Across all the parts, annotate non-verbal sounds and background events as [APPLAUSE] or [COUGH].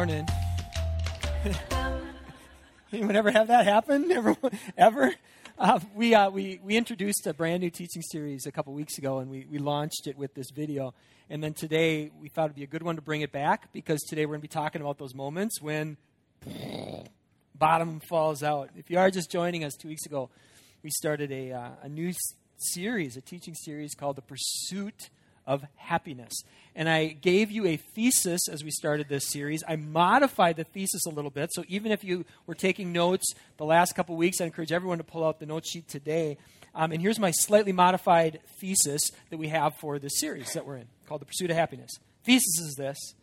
Morning. [LAUGHS] Anyone ever have that happen? Ever? Ever? Uh, we, uh, we, we introduced a brand new teaching series a couple weeks ago, and we, we launched it with this video. And then today, we thought it'd be a good one to bring it back because today we're going to be talking about those moments when [LAUGHS] bottom falls out. If you are just joining us two weeks ago, we started a, uh, a new series, a teaching series called The Pursuit of happiness. And I gave you a thesis as we started this series. I modified the thesis a little bit. So even if you were taking notes the last couple weeks, I encourage everyone to pull out the note sheet today. Um, and here's my slightly modified thesis that we have for this series that we're in called The Pursuit of Happiness. Thesis is this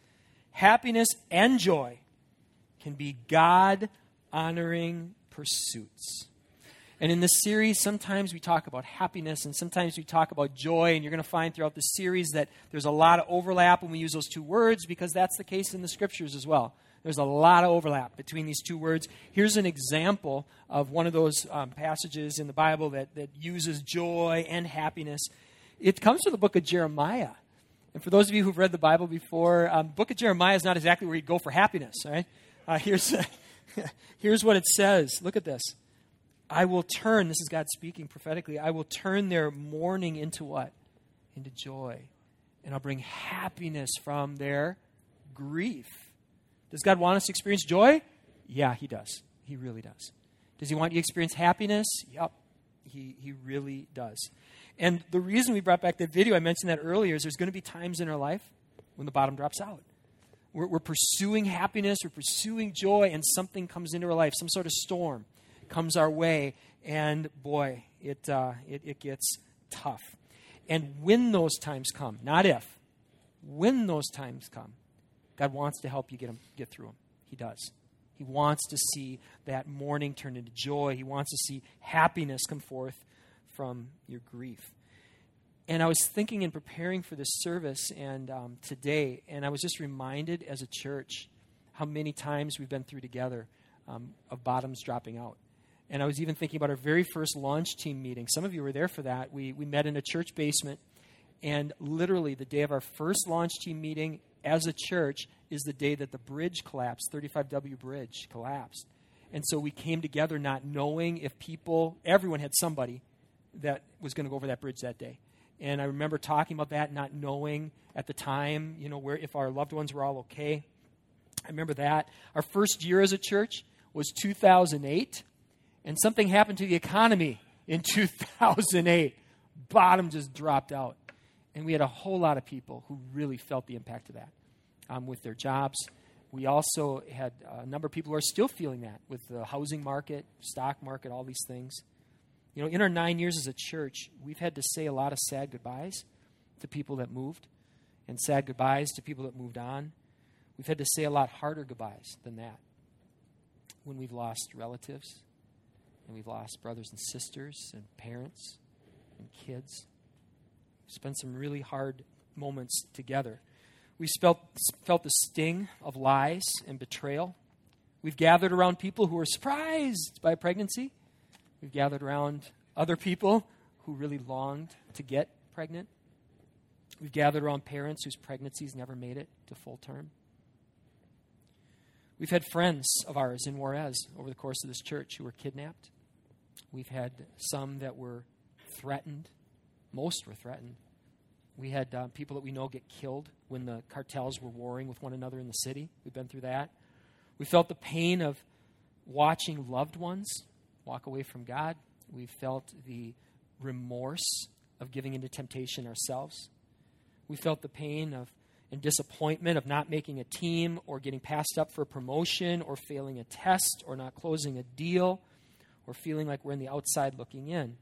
happiness and joy can be God honoring pursuits. And in this series, sometimes we talk about happiness and sometimes we talk about joy. And you're going to find throughout the series that there's a lot of overlap when we use those two words because that's the case in the scriptures as well. There's a lot of overlap between these two words. Here's an example of one of those um, passages in the Bible that, that uses joy and happiness. It comes from the book of Jeremiah. And for those of you who've read the Bible before, um, book of Jeremiah is not exactly where you go for happiness, right? Uh, here's, [LAUGHS] here's what it says. Look at this. I will turn, this is God speaking prophetically, I will turn their mourning into what? Into joy. And I'll bring happiness from their grief. Does God want us to experience joy? Yeah, He does. He really does. Does He want you to experience happiness? Yep, He, he really does. And the reason we brought back that video, I mentioned that earlier, is there's going to be times in our life when the bottom drops out. We're, we're pursuing happiness, we're pursuing joy, and something comes into our life, some sort of storm comes our way, and boy, it, uh, it, it gets tough. And when those times come, not if, when those times come, God wants to help you get, them, get through them. He does. He wants to see that mourning turn into joy. He wants to see happiness come forth from your grief. And I was thinking and preparing for this service and um, today, and I was just reminded as a church how many times we've been through together um, of bottoms dropping out. And I was even thinking about our very first launch team meeting. Some of you were there for that. We, we met in a church basement. And literally, the day of our first launch team meeting as a church is the day that the bridge collapsed, 35W Bridge collapsed. And so we came together not knowing if people, everyone had somebody that was going to go over that bridge that day. And I remember talking about that, not knowing at the time, you know, where if our loved ones were all okay. I remember that. Our first year as a church was 2008 and something happened to the economy in [LAUGHS] 2008. Bottom just dropped out. And we had a whole lot of people who really felt the impact of that um, with their jobs. We also had a number of people who are still feeling that with the housing market, stock market, all these things. You know, in our nine years as a church, we've had to say a lot of sad goodbyes to people that moved and sad goodbyes to people that moved on. We've had to say a lot harder goodbyes than that when we've lost relatives and we've lost brothers and sisters and parents and kids. We've spent some really hard moments together. We've felt, felt the sting of lies and betrayal. We've gathered around people who were surprised by pregnancy. We've gathered around other people who really longed to get pregnant. We've gathered around parents whose pregnancies never made it to full term. We've had friends of ours in Juarez over the course of this church who were kidnapped We've had some that were threatened. Most were threatened. We had uh, people that we know get killed when the cartels were warring with one another in the city. We've been through that. We felt the pain of watching loved ones walk away from God. We felt the remorse of giving into temptation ourselves. We felt the pain of and disappointment of not making a team or getting passed up for promotion or failing a test or not closing a deal or feeling like we're in the outside looking in.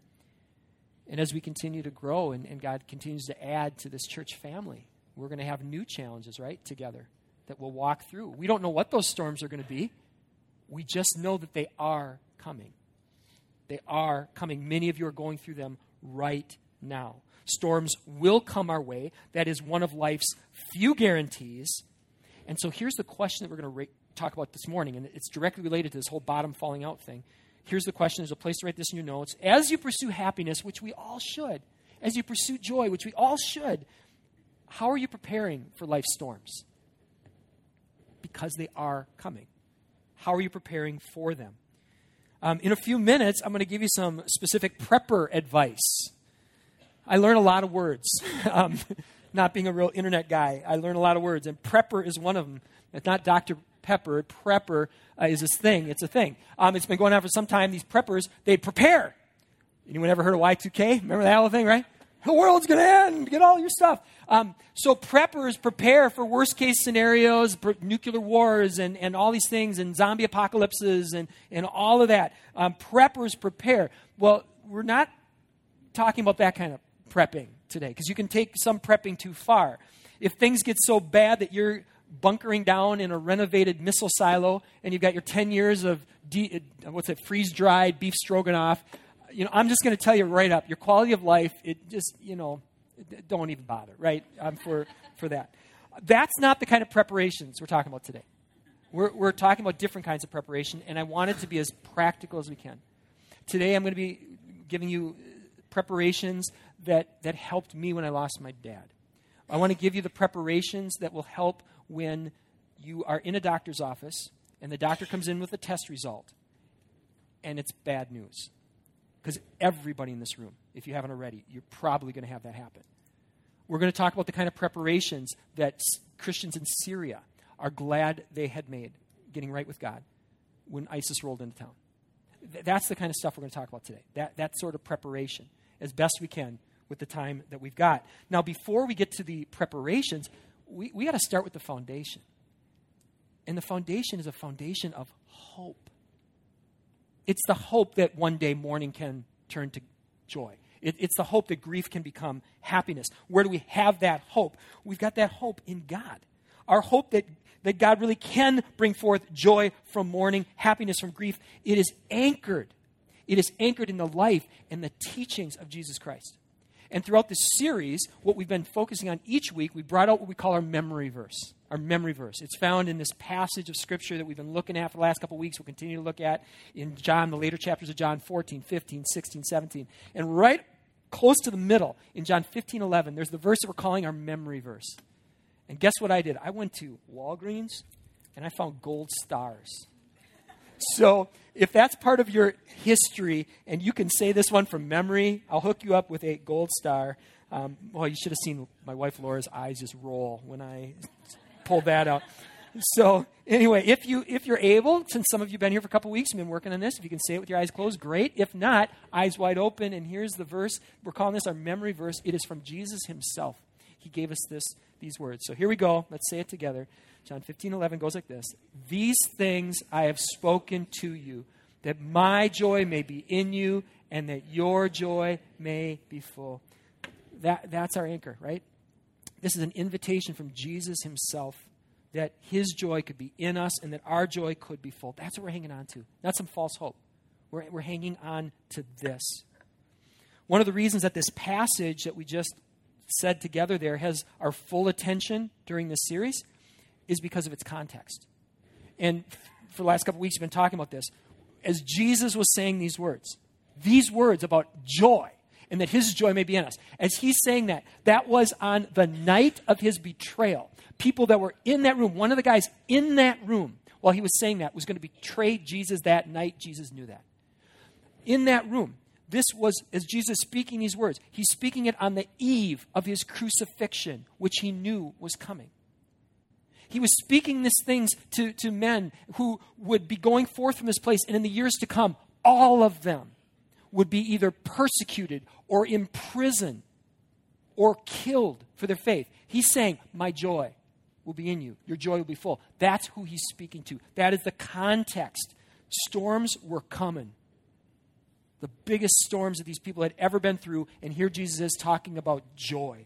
And as we continue to grow and, and God continues to add to this church family, we're going to have new challenges, right, together that we'll walk through. We don't know what those storms are going to be. We just know that they are coming. They are coming. Many of you are going through them right now. Storms will come our way. That is one of life's few guarantees. And so here's the question that we're going to ra- talk about this morning, and it's directly related to this whole bottom falling out thing here's the question there's a place to write this in your notes. As you pursue happiness, which we all should, as you pursue joy, which we all should, how are you preparing for life's storms? because they are coming. How are you preparing for them? Um, in a few minutes, I'm going to give you some specific prepper advice. I learn a lot of words. [LAUGHS] um, not being a real internet guy, I learn a lot of words, and prepper is one of them. It's not Dr. Pepper. Prepper uh, is this thing. It's a thing. Um, it's been going on for some time. These preppers, they prepare. Anyone ever heard of Y2K? Remember that whole thing, right? The world's going to end. Get all your stuff. Um, so preppers prepare for worst case scenarios, nuclear wars, and, and all these things, and zombie apocalypses, and, and all of that. Um, preppers prepare. Well, we're not talking about that kind of prepping today because you can take some prepping too far. If things get so bad that you're bunkering down in a renovated missile silo and you've got your 10 years of de- uh, what's it freeze dried beef stroganoff you know i'm just going to tell you right up your quality of life it just you know don't even bother right? Um, for for that. That's not the kind of preparations we're talking about today. We're, we're talking about different kinds of preparation and i want it to be as practical as we can. Today i'm going to be giving you preparations that, that helped me when I lost my dad. I want to give you the preparations that will help when you are in a doctor's office and the doctor comes in with a test result and it's bad news. Because everybody in this room, if you haven't already, you're probably going to have that happen. We're going to talk about the kind of preparations that Christians in Syria are glad they had made getting right with God when ISIS rolled into town. That's the kind of stuff we're going to talk about today. That, that sort of preparation as best we can with the time that we've got. Now, before we get to the preparations, we, we got to start with the foundation. And the foundation is a foundation of hope. It's the hope that one day mourning can turn to joy. It, it's the hope that grief can become happiness. Where do we have that hope? We've got that hope in God. Our hope that, that God really can bring forth joy from mourning, happiness from grief, it is anchored. It is anchored in the life and the teachings of Jesus Christ. And throughout this series, what we've been focusing on each week, we brought out what we call our memory verse. Our memory verse. It's found in this passage of Scripture that we've been looking at for the last couple weeks. We'll continue to look at in John, the later chapters of John 14, 15, 16, 17. And right close to the middle, in John 15, 11, there's the verse that we're calling our memory verse. And guess what I did? I went to Walgreens and I found gold stars. So if that's part of your history and you can say this one from memory, I'll hook you up with a gold star. Um, well, you should have seen my wife Laura's eyes just roll when I pulled that out. So anyway, if you if you're able, since some of you've been here for a couple weeks and been working on this, if you can say it with your eyes closed, great. If not, eyes wide open. And here's the verse. We're calling this our memory verse. It is from Jesus Himself. He gave us this these words. So here we go. Let's say it together. John 15, 11 goes like this These things I have spoken to you, that my joy may be in you and that your joy may be full. That, that's our anchor, right? This is an invitation from Jesus himself that his joy could be in us and that our joy could be full. That's what we're hanging on to, not some false hope. We're, we're hanging on to this. One of the reasons that this passage that we just said together there has our full attention during this series is because of its context. And for the last couple weeks, we've been talking about this. As Jesus was saying these words, these words about joy, and that his joy may be in us. As he's saying that, that was on the night of his betrayal. People that were in that room, one of the guys in that room while he was saying that was going to betray Jesus that night. Jesus knew that. In that room, this was, as Jesus speaking these words, he's speaking it on the eve of his crucifixion, which he knew was coming. He was speaking these things to, to men who would be going forth from this place, and in the years to come, all of them would be either persecuted or imprisoned or killed for their faith. He's saying, My joy will be in you, your joy will be full. That's who he's speaking to. That is the context. Storms were coming. The biggest storms that these people had ever been through, and here Jesus is talking about joy.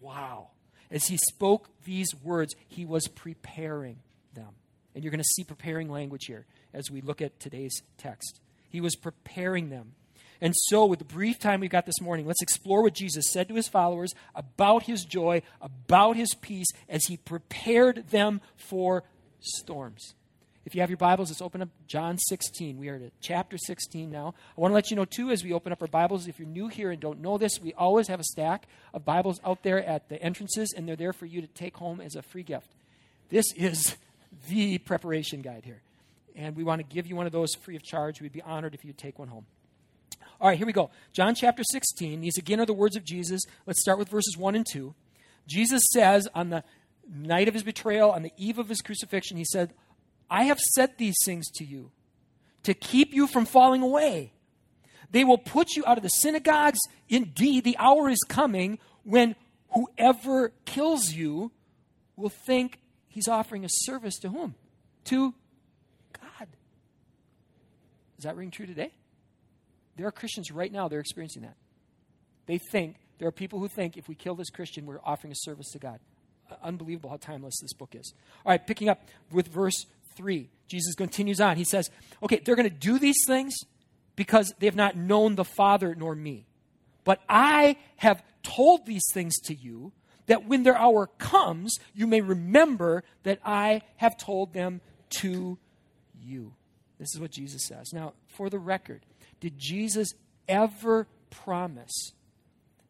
Wow. As he spoke these words, he was preparing them. And you're going to see preparing language here as we look at today's text. He was preparing them. And so, with the brief time we've got this morning, let's explore what Jesus said to his followers about his joy, about his peace, as he prepared them for storms. If you have your Bibles, let's open up John 16. We are at chapter 16 now. I want to let you know, too, as we open up our Bibles, if you're new here and don't know this, we always have a stack of Bibles out there at the entrances, and they're there for you to take home as a free gift. This is the preparation guide here. And we want to give you one of those free of charge. We'd be honored if you'd take one home. All right, here we go. John chapter 16. These again are the words of Jesus. Let's start with verses 1 and 2. Jesus says on the night of his betrayal, on the eve of his crucifixion, he said, I have said these things to you to keep you from falling away. They will put you out of the synagogues. Indeed, the hour is coming when whoever kills you will think he's offering a service to whom? To God. Does that ring true today? There are Christians right now, they're experiencing that. They think, there are people who think if we kill this Christian, we're offering a service to God. Uh, unbelievable how timeless this book is. All right, picking up with verse 3. Jesus continues on. He says, Okay, they're going to do these things because they have not known the Father nor me. But I have told these things to you that when their hour comes, you may remember that I have told them to you. This is what Jesus says. Now, for the record, did Jesus ever promise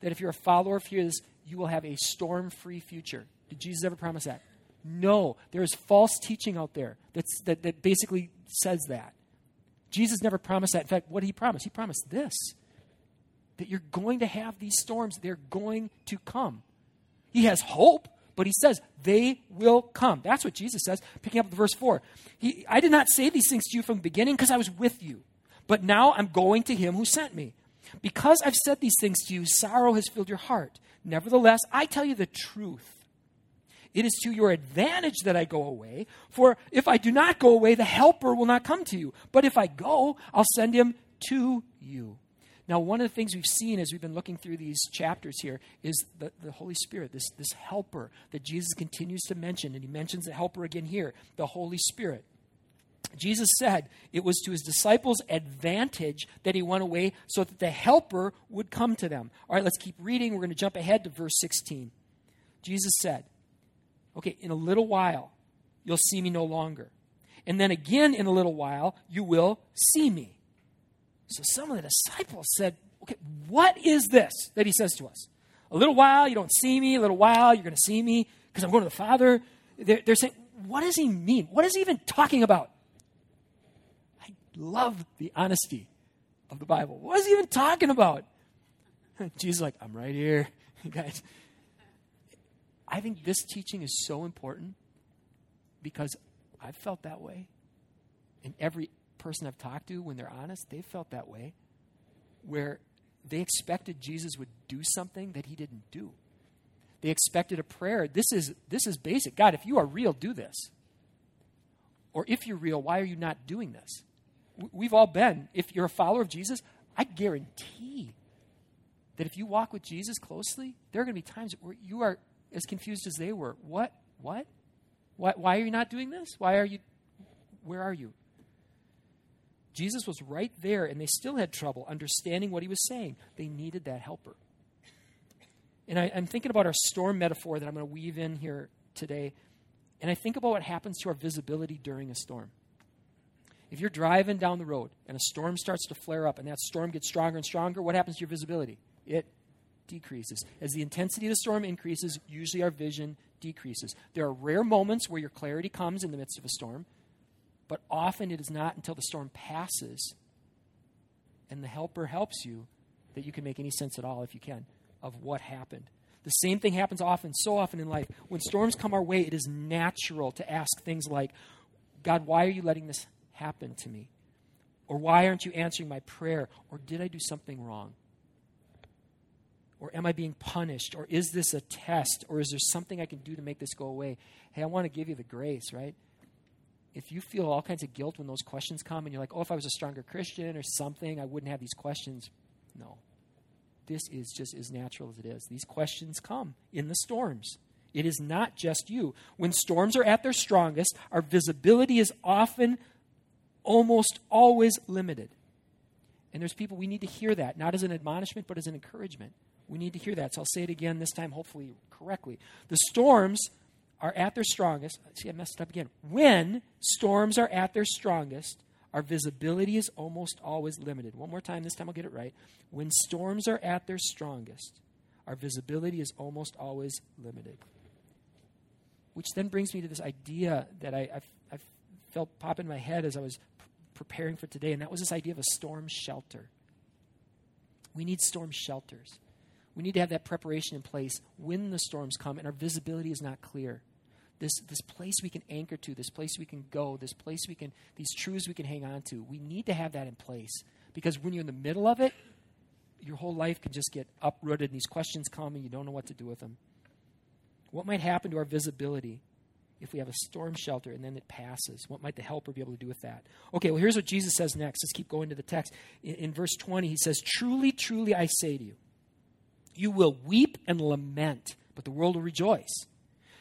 that if you're a follower of His, you will have a storm free future? Did Jesus ever promise that? No. There is false teaching out there that's, that, that basically says that. Jesus never promised that. In fact, what did he promise? He promised this that you're going to have these storms, they're going to come. He has hope, but he says they will come. That's what Jesus says. Picking up the verse 4. He, I did not say these things to you from the beginning because I was with you, but now I'm going to him who sent me. Because I've said these things to you, sorrow has filled your heart. Nevertheless, I tell you the truth. It is to your advantage that I go away. For if I do not go away, the Helper will not come to you. But if I go, I'll send him to you. Now, one of the things we've seen as we've been looking through these chapters here is the, the Holy Spirit, this, this helper that Jesus continues to mention. And he mentions the helper again here, the Holy Spirit. Jesus said it was to his disciples' advantage that he went away so that the helper would come to them. All right, let's keep reading. We're going to jump ahead to verse 16. Jesus said, Okay, in a little while, you'll see me no longer. And then again, in a little while, you will see me. So some of the disciples said, Okay, what is this that he says to us? A little while, you don't see me. A little while, you're going to see me because I'm going to the Father. They're, they're saying, What does he mean? What is he even talking about? I love the honesty of the Bible. What is he even talking about? [LAUGHS] Jesus is like, I'm right here. [LAUGHS] guys, I think this teaching is so important because I've felt that way. And every person I've talked to, when they're honest, they've felt that way. Where they expected Jesus would do something that he didn't do. They expected a prayer. This is, this is basic. God, if you are real, do this. Or if you're real, why are you not doing this? We've all been, if you're a follower of Jesus, I guarantee that if you walk with Jesus closely, there are going to be times where you are as confused as they were. What? What? Why, why are you not doing this? Why are you? Where are you? Jesus was right there, and they still had trouble understanding what he was saying. They needed that helper. And I, am thinking about our storm metaphor that I'm going to weave in here today. And I think about what happens to our visibility during a storm. If you're driving down the road and a storm starts to flare up and that storm gets stronger and stronger, what happens to your visibility? It decreases. As the intensity of the storm increases, usually our vision decreases. There are rare moments where your clarity comes in the midst of a storm, but often it is not until the storm passes and the helper helps you that you can make any sense at all, if you can, of what happened. The same thing happens often, so often in life. When storms come our way, it is natural to ask things like, God, why are you letting this happen to me? Or why aren't you answering my prayer? Or did I do something wrong? Or am I being punished? Or is this a test? Or is there something I can do to make this go away? Hey, I want to give you the grace, right? If you feel all kinds of guilt when those questions come and you're like, oh, if I was a stronger Christian or something, I wouldn't have these questions. No. This is just as natural as it is. These questions come in the storms. It is not just you. When storms are at their strongest, our visibility is often, almost always limited. And there's people we need to hear that, not as an admonishment, but as an encouragement. We need to hear that. So I'll say it again, this time hopefully correctly. The storms are at their strongest. See, I messed it up again. When storms are at their strongest, our visibility is almost always limited. One more time, this time I'll get it right. When storms are at their strongest, our visibility is almost always limited. which then brings me to this idea that I, I, I felt pop in my head as I was preparing for today, and that was this idea of a storm shelter. We need storm shelters. We need to have that preparation in place when the storms come and our visibility is not clear. This, this place we can anchor to, this place we can go, this place we can, these truths we can hang on to. We need to have that in place because when you're in the middle of it, your whole life can just get uprooted and these questions come and you don't know what to do with them. What might happen to our visibility if we have a storm shelter and then it passes? What might the helper be able to do with that? Okay, well, here's what Jesus says next. Let's keep going to the text. In, in verse 20, he says, Truly, truly, I say to you, you will weep and lament, but the world will rejoice.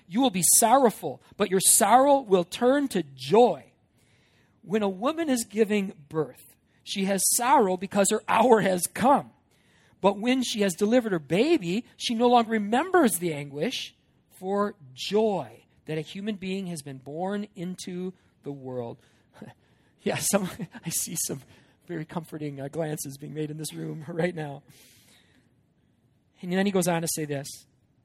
You will be sorrowful, but your sorrow will turn to joy. When a woman is giving birth, she has sorrow because her hour has come. But when she has delivered her baby, she no longer remembers the anguish for joy that a human being has been born into the world. [LAUGHS] yeah, some, [LAUGHS] I see some very comforting uh, glances being made in this room [LAUGHS] right now. And then he goes on to say this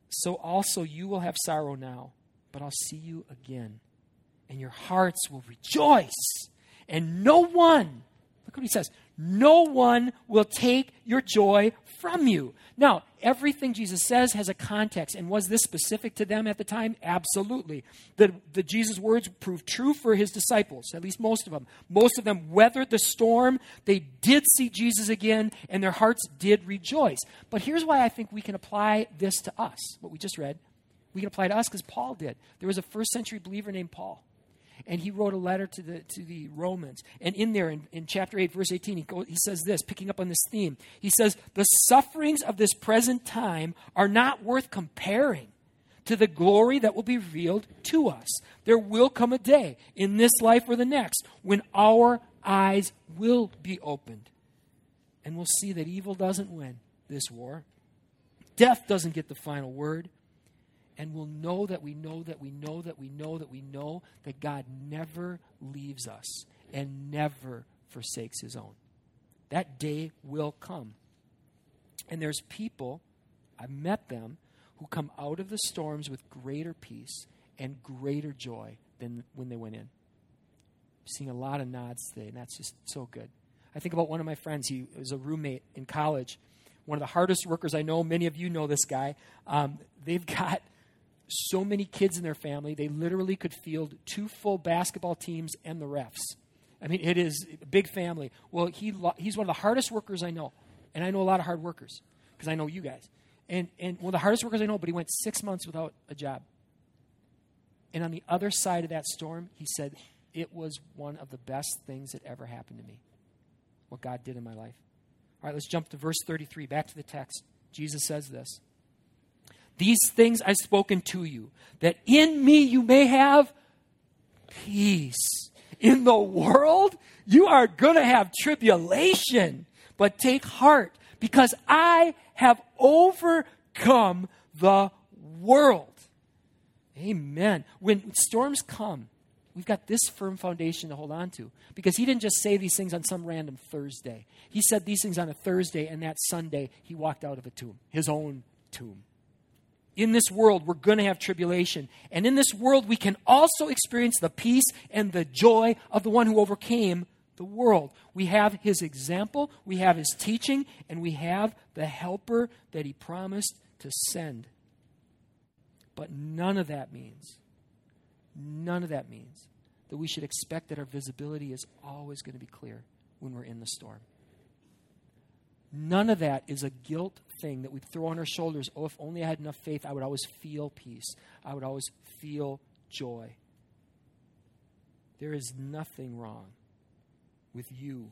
So also you will have sorrow now, but I'll see you again, and your hearts will rejoice, and no one, look what he says, no one will take your joy from you. Now, everything Jesus says has a context. And was this specific to them at the time? Absolutely. The, the Jesus' words proved true for his disciples, at least most of them. Most of them weathered the storm. They did see Jesus again, and their hearts did rejoice. But here's why I think we can apply this to us, what we just read. We can apply it to us because Paul did. There was a first century believer named Paul and he wrote a letter to the, to the Romans. And in there, in, in chapter 8, verse 18, he, he says this, picking up on this theme. He says, The sufferings of this present time are not worth comparing to the glory that will be revealed to us. There will come a day in this life or the next when our eyes will be opened. And we'll see that evil doesn't win this war. Death doesn't get the final word and we'll know that we know that we know that we know that we know that God never leaves us and never forsakes his own. That day will come. And there's people, I've met them, who come out of the storms with greater peace and greater joy than when they went in. I'm seeing a lot of nods today, and that's just so good. I think about one of my friends. He was a roommate in college. One of the hardest workers I know. Many of you know this guy. Um, they've got so many kids in their family, they literally could field two full basketball teams and the refs. I mean, it is a big family. Well, he, he's one of the hardest workers I know. And I know a lot of hard workers because I know you guys. And, and one of the hardest workers I know, but he went six months without a job. And on the other side of that storm, he said, It was one of the best things that ever happened to me. What God did in my life. All right, let's jump to verse 33, back to the text. Jesus says this these things I've spoken to you, that in me you may have peace. In the world, you are going to have tribulation, but take heart because I have overcome the world. Amen. When storms come, we've got this firm foundation to hold on to because he didn't just say these things on some random Thursday. He said these things on a Thursday, and that Sunday he walked out of a tomb, his own tomb in this world, we're going to have tribulation. And in this world, we can also experience the peace and the joy of the one who overcame the world. We have his example, we have his teaching, and we have the helper that he promised to send. But none of that means, none of that means that we should expect that our visibility is always going to be clear when we're in the storm. None of that is a guilt thing that we throw on our shoulders. Oh, if only I had enough faith, I would always feel peace. I would always feel joy. There is nothing wrong with you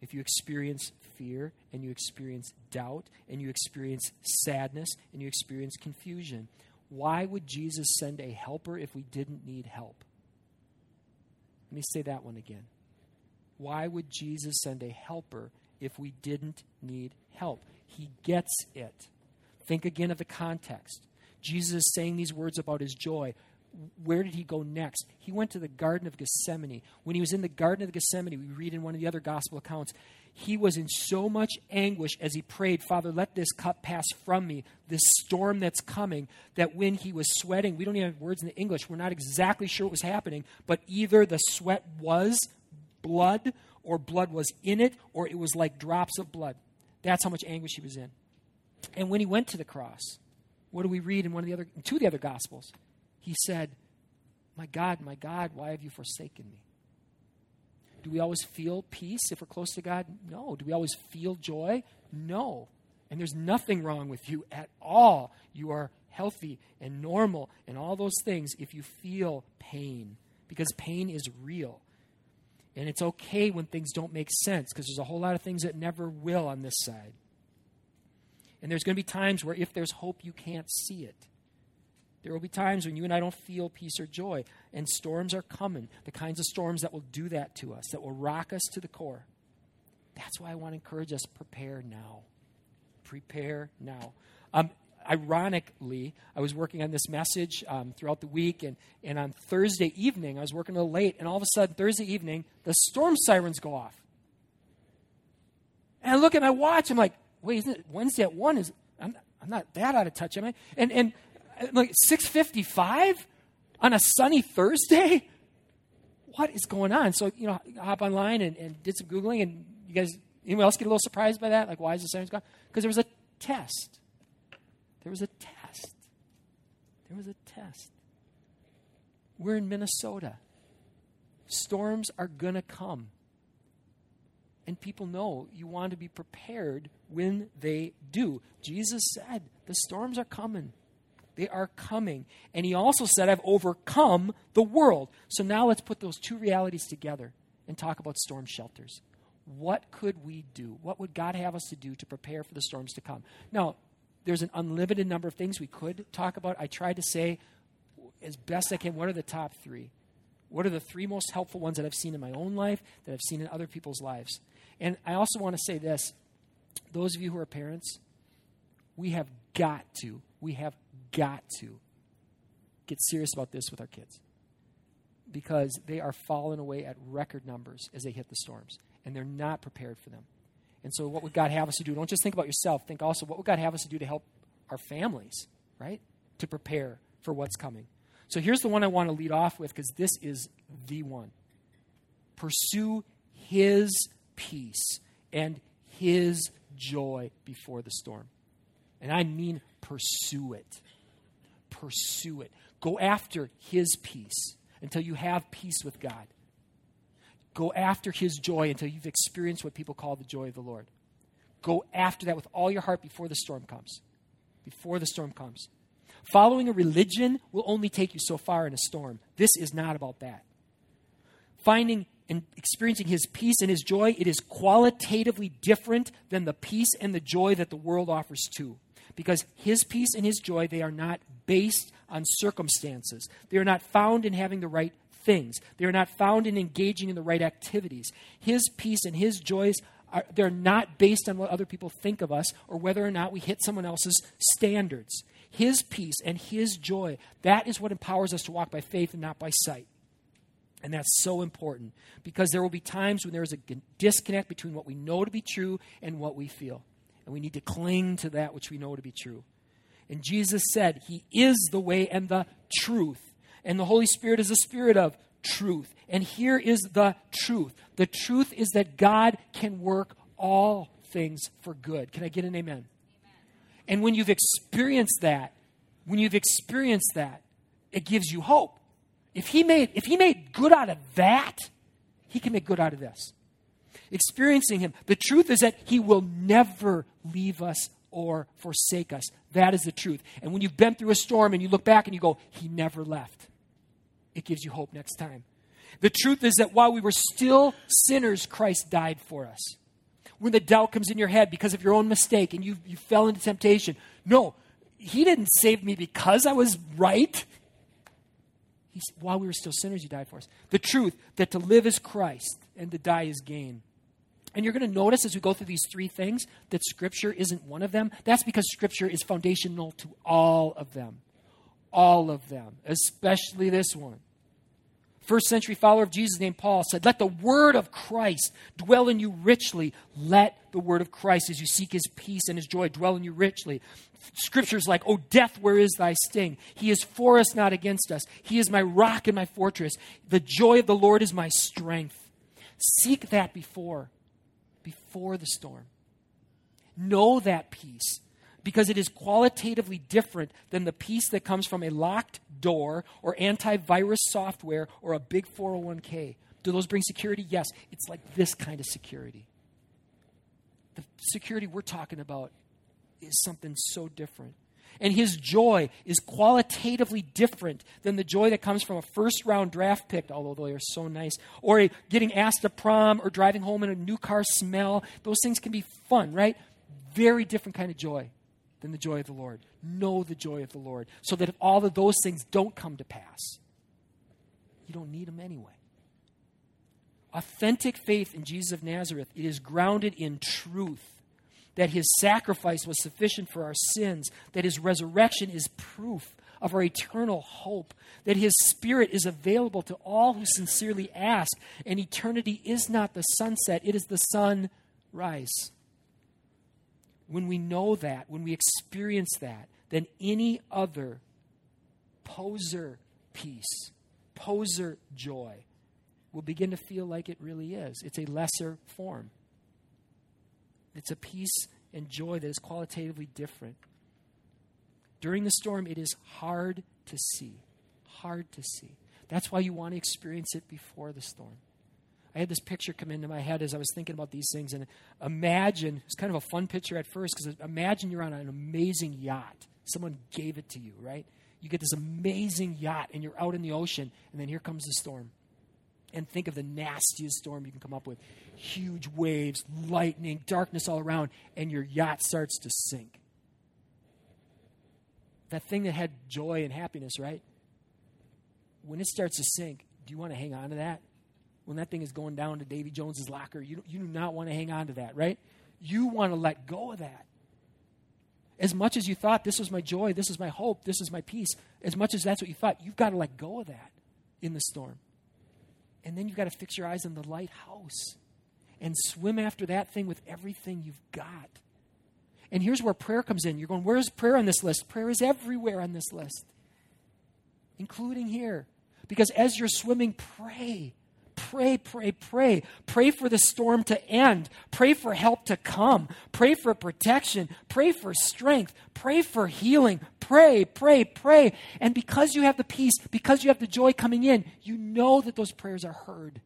if you experience fear and you experience doubt and you experience sadness and you experience confusion. Why would Jesus send a helper if we didn't need help? Let me say that one again. Why would Jesus send a helper if we didn't need help. He gets it. Think again of the context. Jesus is saying these words about his joy. Where did he go next? He went to the Garden of Gethsemane. When he was in the Garden of Gethsemane, we read in one of the other gospel accounts, He was in so much anguish as he prayed, Father, let this cup pass from me, this storm that's coming, that when he was sweating, we don't even have words in the English, we're not exactly sure what was happening, but either the sweat was blood, or blood was in it, or it was like drops of blood. That's how much anguish he was in. And when he went to the cross, what do we read in one of the other two of the other gospels? He said, My God, my God, why have you forsaken me? Do we always feel peace if we're close to God? No. Do we always feel joy? No. And there's nothing wrong with you at all. You are healthy and normal and all those things if you feel pain, because pain is real. And it's okay when things don't make sense, because there's a whole lot of things that never will on this side. And there's going to be times where if there's hope, you can't see it. There will be times when you and I don't feel peace or joy, and storms are coming. The kinds of storms that will do that to us, that will rock us to the core. That's why I want to encourage us prepare now. Prepare now. Um, ironically, I was working on this message um, throughout the week, and, and on Thursday evening, I was working a little late, and all of a sudden, Thursday evening, the storm sirens go off. And I look at my watch, I'm like, wait, isn't it Wednesday at 1? Is, I'm, I'm not that out of touch, am I? And, and like 655 on a sunny Thursday? What is going on? So, you know, I hop online and, and did some Googling, and you guys, anyone else get a little surprised by that? Like, why is the sirens gone? Because there was a test. There was a test. There was a test. We're in Minnesota. Storms are going to come. And people know you want to be prepared when they do. Jesus said, the storms are coming. They are coming. And he also said, I've overcome the world. So now let's put those two realities together and talk about storm shelters. What could we do? What would God have us to do to prepare for the storms to come? Now, there's an unlimited number of things we could talk about. I tried to say as best I can what are the top three? What are the three most helpful ones that I've seen in my own life, that I've seen in other people's lives? And I also want to say this those of you who are parents, we have got to, we have got to get serious about this with our kids because they are falling away at record numbers as they hit the storms, and they're not prepared for them. And so, what would God have us to do? Don't just think about yourself, think also what would God have us to do to help our families, right? To prepare for what's coming. So, here's the one I want to lead off with because this is the one. Pursue His peace and His joy before the storm. And I mean pursue it pursue it. Go after His peace until you have peace with God. Go after His joy until you've experienced what people call the joy of the Lord. Go after that with all your heart before the storm comes. Before the storm comes. Following a religion will only take you so far in a storm. This is not about that. Finding and experiencing his peace and his joy, it is qualitatively different than the peace and the joy that the world offers too because his peace and his joy, they are not based on circumstances. They are not found in having the right things. They are not found in engaging in the right activities. His peace and his joys are, they're not based on what other people think of us or whether or not we hit someone else's standards. His peace and his joy, that is what empowers us to walk by faith and not by sight. And that's so important because there will be times when there is a disconnect between what we know to be true and what we feel. And we need to cling to that which we know to be true. And Jesus said, He is the way and the truth. And the Holy Spirit is the Spirit of truth. And here is the truth the truth is that God can work all things for good. Can I get an amen? amen? And when you've experienced that, when you've experienced that, it gives you hope. If he made if he made good out of that, he can make good out of this experiencing Him. The truth is that He will never leave us or forsake us. That is the truth. And when you've been through a storm and you look back and you go, He never left, it gives you hope next time. The truth is that while we were still sinners, Christ died for us. When the doubt comes in your head because of your own mistake and you, you fell into temptation, no, He didn't save me because I was right. He's, while we were still sinners, He died for us. The truth that to live is Christ and to die is gain. And you're going to notice as we go through these three things that Scripture isn't one of them. That's because Scripture is foundational to all of them. All of them, especially this one. First century follower of Jesus named Paul said, Let the word of Christ dwell in you richly. Let the word of Christ, as you seek his peace and his joy, dwell in you richly. Scriptures like, O death, where is thy sting? He is for us, not against us. He is my rock and my fortress. The joy of the Lord is my strength. Seek that before, before the storm. Know that peace because it is qualitatively different than the peace that comes from a locked door or antivirus software or a big 401k. Do those bring security? Yes. It's like this kind of security. The security we're talking about is something so different. And his joy is qualitatively different than the joy that comes from a first round draft pick, although they are so nice, or a getting asked to prom or driving home in a new car smell. Those things can be fun, right? Very different kind of joy than the joy of the Lord. Know the joy of the Lord so that if all of those things don't come to pass, you don't need them anyway. Authentic faith in Jesus of Nazareth, it is grounded in truth that his sacrifice was sufficient for our sins, that his resurrection is proof of our eternal hope, that his spirit is available to all who sincerely ask, and eternity is not the sunset, it is the sunrise when we know that, when we experience that, then any other poser peace, poser joy will begin to feel like it really is. It's a lesser form. It's a peace and joy that is qualitatively different. During the storm, it is hard to see. Hard to see. That's why you want to experience it before the storm. I had this picture come into my head as I was thinking about these things. And imagine, it's kind of a fun picture at first because imagine you're on an amazing yacht. Someone gave it to you, right? You get this amazing yacht and you're out in the ocean, and then here comes the storm. And think of the nastiest storm you can come up with huge waves, lightning, darkness all around, and your yacht starts to sink. That thing that had joy and happiness, right? When it starts to sink, do you want to hang on to that? When that thing is going down to Davy Jones's locker. You, you do not want to hang on to that, right? You want to let go of that. As much as you thought, this was my joy, this is my hope, this is my peace, as much as that's what you thought, you've got to let go of that in the storm. And then you've got to fix your eyes on the lighthouse and swim after that thing with everything you've got. And here's where prayer comes in. You're going, where's prayer on this list? Prayer is everywhere on this list, including here. Because as you're swimming, pray. Pray, pray, pray. Pray for the storm to end. Pray for help to come. Pray for protection. Pray for strength. Pray for healing. Pray, pray, pray. And because you have the peace, because you have the joy coming in, you know that those prayers are heard.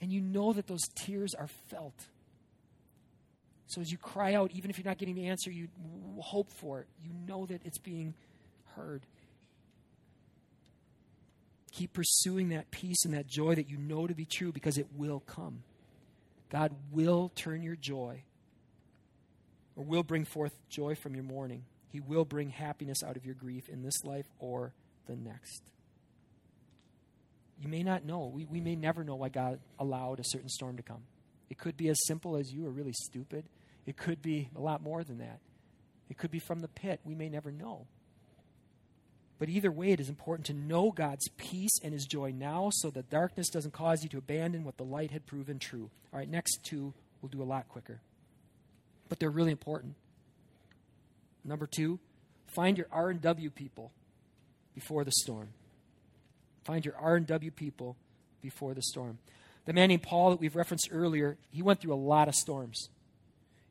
And you know that those tears are felt. So as you cry out, even if you're not getting the answer you hope for, you know that it's being heard. Keep pursuing that peace and that joy that you know to be true because it will come. God will turn your joy or will bring forth joy from your mourning. He will bring happiness out of your grief in this life or the next. You may not know. We, we may never know why God allowed a certain storm to come. It could be as simple as you are really stupid. It could be a lot more than that. It could be from the pit. We may never know. But either way, it is important to know God's peace and his joy now so that darkness doesn't cause you to abandon what the light had proven true. All right, next two we'll do a lot quicker. But they're really important. Number two, find your R&W people before the storm. Find your R&W people before the storm. The man named Paul that we've referenced earlier, he went through a lot of storms.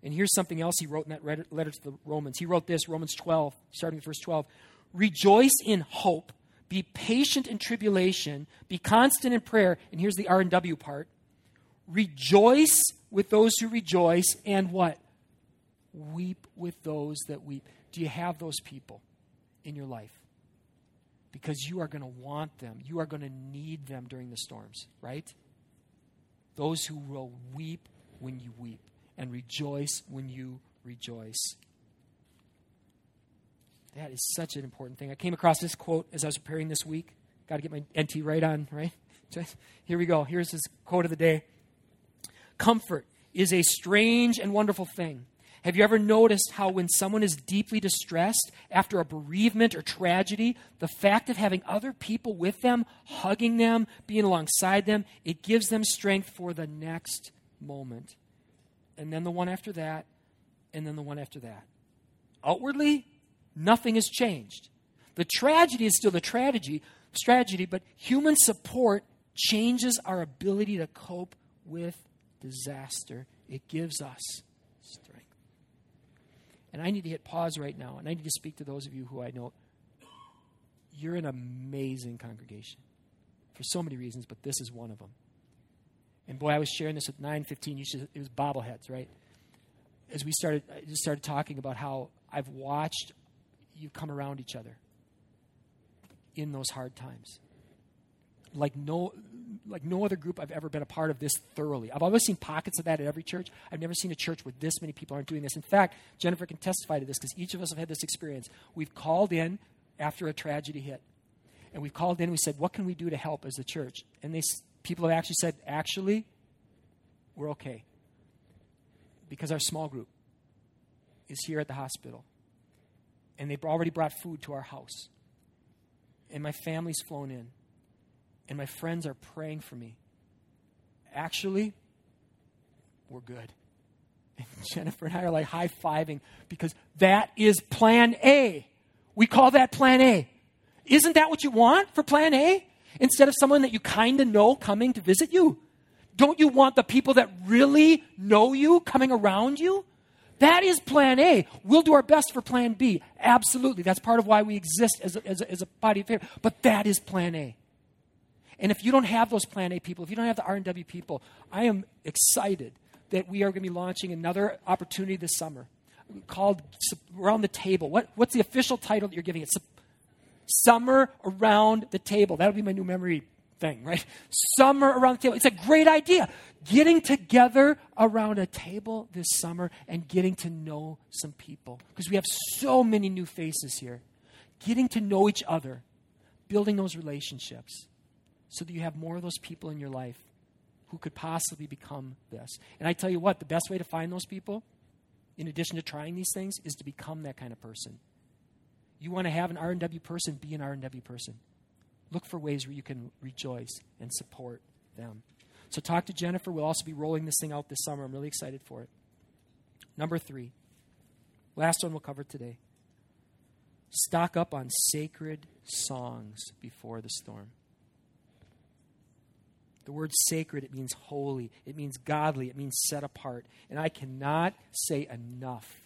And here's something else he wrote in that letter to the Romans. He wrote this, Romans 12, starting with verse 12. Rejoice in hope. Be patient in tribulation. Be constant in prayer. And here's the R and W part. Rejoice with those who rejoice, and what? Weep with those that weep. Do you have those people in your life? Because you are going to want them. You are going to need them during the storms, right? Those who will weep when you weep and rejoice when you rejoice. That is such an important thing. I came across this quote as I was preparing this week. Got to get my NT Wright on, right? Here we go. Here's his quote of the day Comfort is a strange and wonderful thing. Have you ever noticed how, when someone is deeply distressed after a bereavement or tragedy, the fact of having other people with them, hugging them, being alongside them, it gives them strength for the next moment? And then the one after that, and then the one after that. Outwardly, nothing has changed. The tragedy is still the tragedy, tragedy, but human support changes our ability to cope with disaster. It gives us strength. And I need to hit pause right now, and I need to speak to those of you who I know. You're an amazing congregation for so many reasons, but this is one of them. And boy, I was sharing this with 915. You should, it was bobbleheads, right? As we started, I just started talking about how I've watched you come around each other in those hard times. Like no, like no other group I've ever been a part of this thoroughly. I've always seen pockets of that at every church. I've never seen a church where this many people aren't doing this. In fact, Jennifer can testify to this because each of us have had this experience. We've called in after a tragedy hit, and we've called in. and We said, "What can we do to help as a church?" And they people have actually said, "Actually, we're okay," because our small group is here at the hospital, and they've already brought food to our house, and my family's flown in and my friends are praying for me. Actually, we're good. [LAUGHS] And Jennifer and I are like high fiving because that is plan A. We call that plan A. Isn't that what you want for plan A? Instead of someone that you kind of know coming to visit you? Don't you want the people that really know you coming around you? That is plan A. We'll do our best for plan B. Absolutely. That's part of why we exist as a, as a, as a body of faith. But that is plan A. And if you don't have those Plan A people, if you don't have the R&W people, I am excited that we are going to be launching another opportunity this summer called Around the Table. What, what's the official title that you're giving it? Summer Around the Table. That'll be my new memory thing, right? Summer Around the Table. It's a great idea. Getting together around a table this summer and getting to know some people. Because we have so many new faces here. Getting to know each other, building those relationships so that you have more of those people in your life who could possibly become this. And I tell you what, the best way to find those people, in addition to trying these things, is to become that kind of person. You want to have an R&W person, be an R&W person. Look for ways where you can rejoice and support them. So talk to Jennifer. We'll also be rolling this thing out this summer. I'm really excited for it. Number three, last one we'll cover today. Stock up on sacred songs before the storm. The word sacred, it means holy, it means godly, it means set apart. And I cannot say enough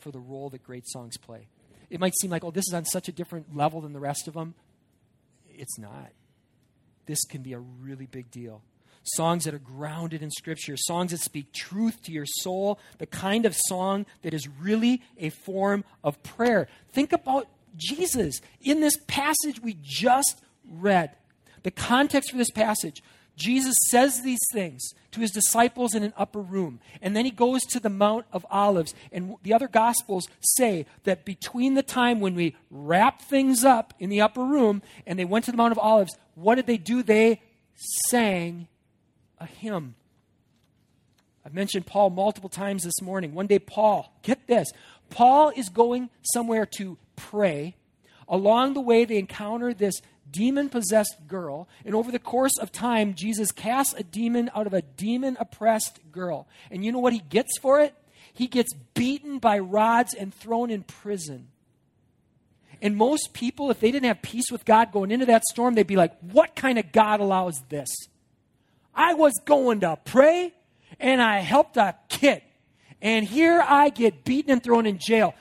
for the role that great songs play. It might seem like, oh, this is on such a different level than the rest of them. It's not. This can be a really big deal. Songs that are grounded in Scripture, songs that speak truth to your soul, the kind of song that is really a form of prayer. Think about Jesus in this passage we just read. The context for this passage Jesus says these things to his disciples in an upper room. And then he goes to the Mount of Olives. And the other Gospels say that between the time when we wrap things up in the upper room and they went to the Mount of Olives, what did they do? They sang a hymn. I've mentioned Paul multiple times this morning. One day, Paul, get this, Paul is going somewhere to pray. Along the way, they encounter this demon possessed girl. And over the course of time, Jesus casts a demon out of a demon oppressed girl. And you know what he gets for it? He gets beaten by rods and thrown in prison. And most people, if they didn't have peace with God going into that storm, they'd be like, What kind of God allows this? I was going to pray and I helped a kid. And here I get beaten and thrown in jail.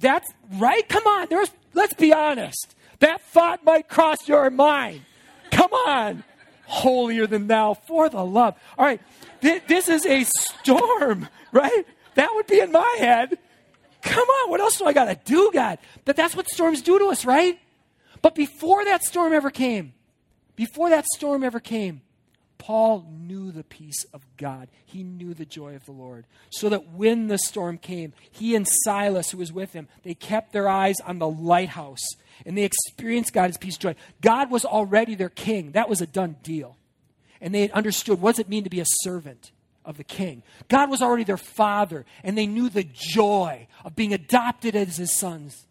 That's right? Come on, there's let's be honest. That thought might cross your mind. Come on. Holier than thou for the love. All right. Th- this is a storm, right? That would be in my head. Come on. What else do I got to do, God? But that's what storms do to us, right? But before that storm ever came, before that storm ever came, Paul knew the peace of God. He knew the joy of the Lord. So that when the storm came, he and Silas, who was with him, they kept their eyes on the lighthouse and they experienced God's peace joy. God was already their king. That was a done deal. And they understood what does it mean to be a servant of the king. God was already their father, and they knew the joy of being adopted as his sons.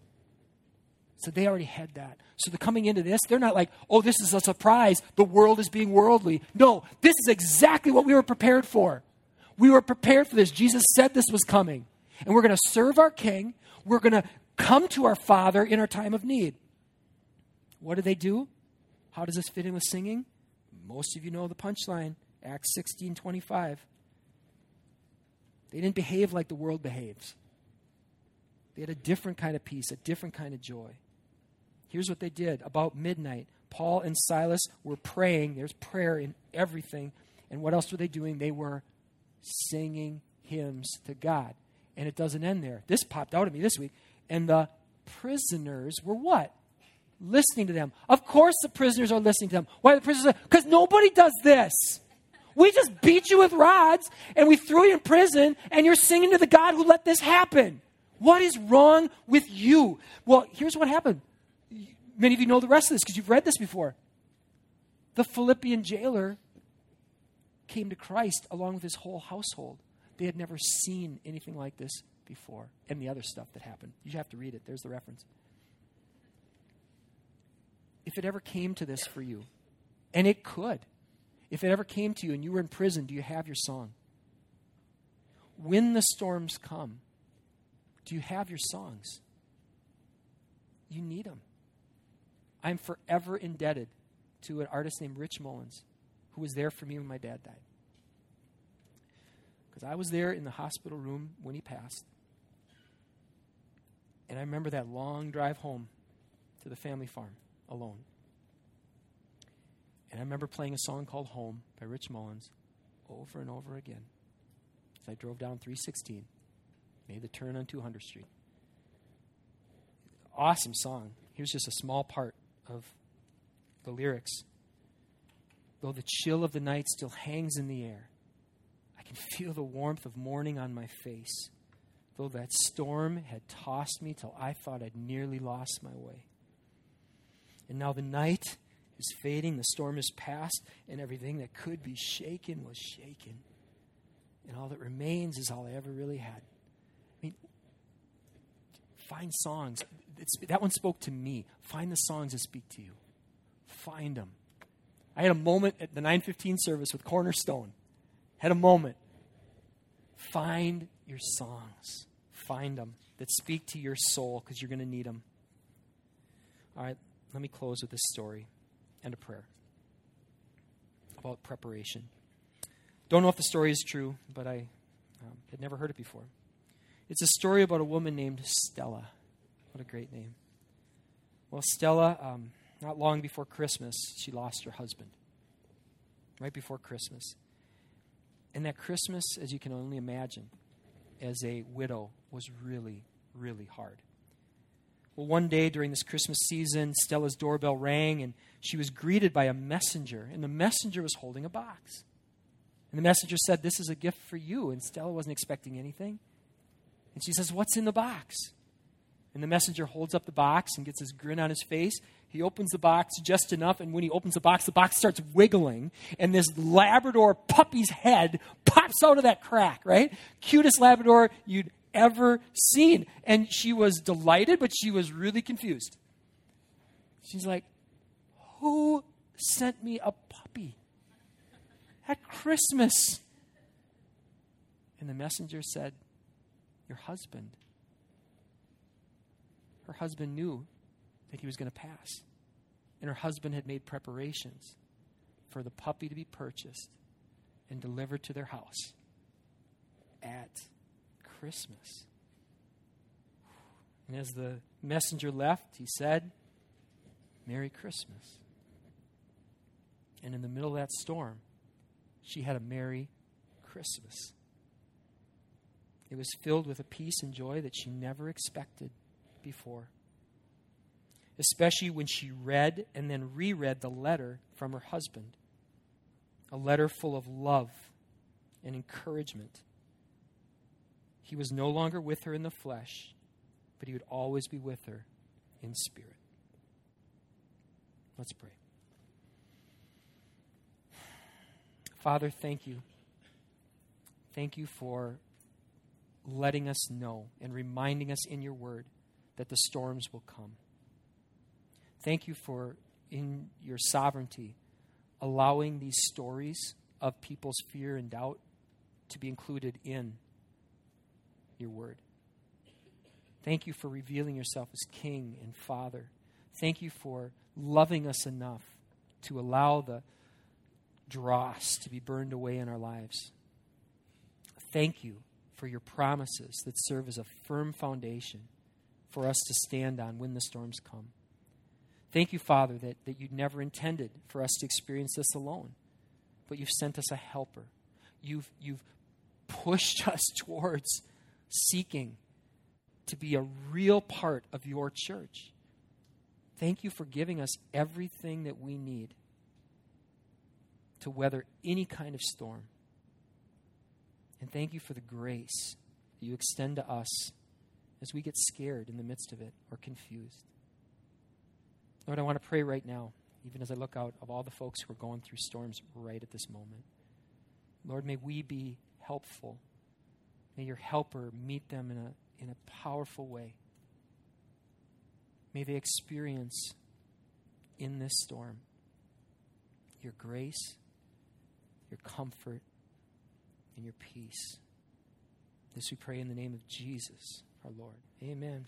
So they already had that. So they're coming into this, they're not like, oh, this is a surprise. The world is being worldly. No, this is exactly what we were prepared for. We were prepared for this. Jesus said this was coming. And we're going to serve our king. We're going to come to our Father in our time of need. What do they do? How does this fit in with singing? Most of you know the punchline Acts 16 25. They didn't behave like the world behaves, they had a different kind of peace, a different kind of joy. Here's what they did. About midnight, Paul and Silas were praying. There's prayer in everything. And what else were they doing? They were singing hymns to God. And it doesn't end there. This popped out at me this week. And the prisoners were what? Listening to them. Of course, the prisoners are listening to them. Why the prisoners? Because nobody does this. We just beat you with rods and we threw you in prison, and you're singing to the God who let this happen. What is wrong with you? Well, here's what happened. Many of you know the rest of this because you've read this before. The Philippian jailer came to Christ along with his whole household. They had never seen anything like this before, and the other stuff that happened. You have to read it. There's the reference. If it ever came to this for you, and it could, if it ever came to you and you were in prison, do you have your song? When the storms come, do you have your songs? You need them. I'm forever indebted to an artist named Rich Mullins, who was there for me when my dad died. Because I was there in the hospital room when he passed. And I remember that long drive home to the family farm alone. And I remember playing a song called Home by Rich Mullins over and over again as I drove down 316, made the turn on 200 Street. Awesome song. Here's just a small part of the lyrics. Though the chill of the night still hangs in the air, I can feel the warmth of morning on my face, though that storm had tossed me till I thought I'd nearly lost my way. And now the night is fading, the storm is past, and everything that could be shaken was shaken. And all that remains is all I ever really had. I mean, find songs. It's, that one spoke to me. Find the songs that speak to you. Find them. I had a moment at the 915 service with Cornerstone had a moment. Find your songs. Find them that speak to your soul because you're going to need them. All right, let me close with this story and a prayer about preparation. Don't know if the story is true, but I um, had never heard it before. It's a story about a woman named Stella. What a great name. Well, Stella, um, not long before Christmas, she lost her husband. Right before Christmas. And that Christmas, as you can only imagine, as a widow, was really, really hard. Well, one day during this Christmas season, Stella's doorbell rang and she was greeted by a messenger, and the messenger was holding a box. And the messenger said, This is a gift for you. And Stella wasn't expecting anything. And she says, What's in the box? And the messenger holds up the box and gets his grin on his face. He opens the box just enough, and when he opens the box, the box starts wiggling, and this Labrador puppy's head pops out of that crack, right? Cutest Labrador you'd ever seen. And she was delighted, but she was really confused. She's like, Who sent me a puppy at Christmas? And the messenger said, Your husband her husband knew that he was going to pass. And her husband had made preparations for the puppy to be purchased and delivered to their house at Christmas. And as the messenger left, he said, Merry Christmas. And in the middle of that storm, she had a Merry Christmas. It was filled with a peace and joy that she never expected before. Especially when she read and then reread the letter from her husband. A letter full of love and encouragement. He was no longer with her in the flesh, but he would always be with her in spirit. Let's pray. Father, thank you Thank you for letting us know and reminding us in your word that the storms will come. Thank you for, in your sovereignty, allowing these stories of people's fear and doubt to be included in your word. Thank you for revealing yourself as King and Father. Thank you for loving us enough to allow the dross to be burned away in our lives. Thank you for your promises that serve as a firm foundation for us to stand on when the storms come. Thank you, Father, that, that you never intended for us to experience this alone, but you've sent us a helper. You've, you've pushed [LAUGHS] us towards seeking to be a real part of your church. Thank you for giving us everything that we need to weather any kind of storm. And thank you for the grace that you extend to us as we get scared in the midst of it or confused. Lord, I want to pray right now, even as I look out of all the folks who are going through storms right at this moment. Lord, may we be helpful. May your helper meet them in a, in a powerful way. May they experience in this storm your grace, your comfort, and your peace. This we pray in the name of Jesus, our Lord. Amen.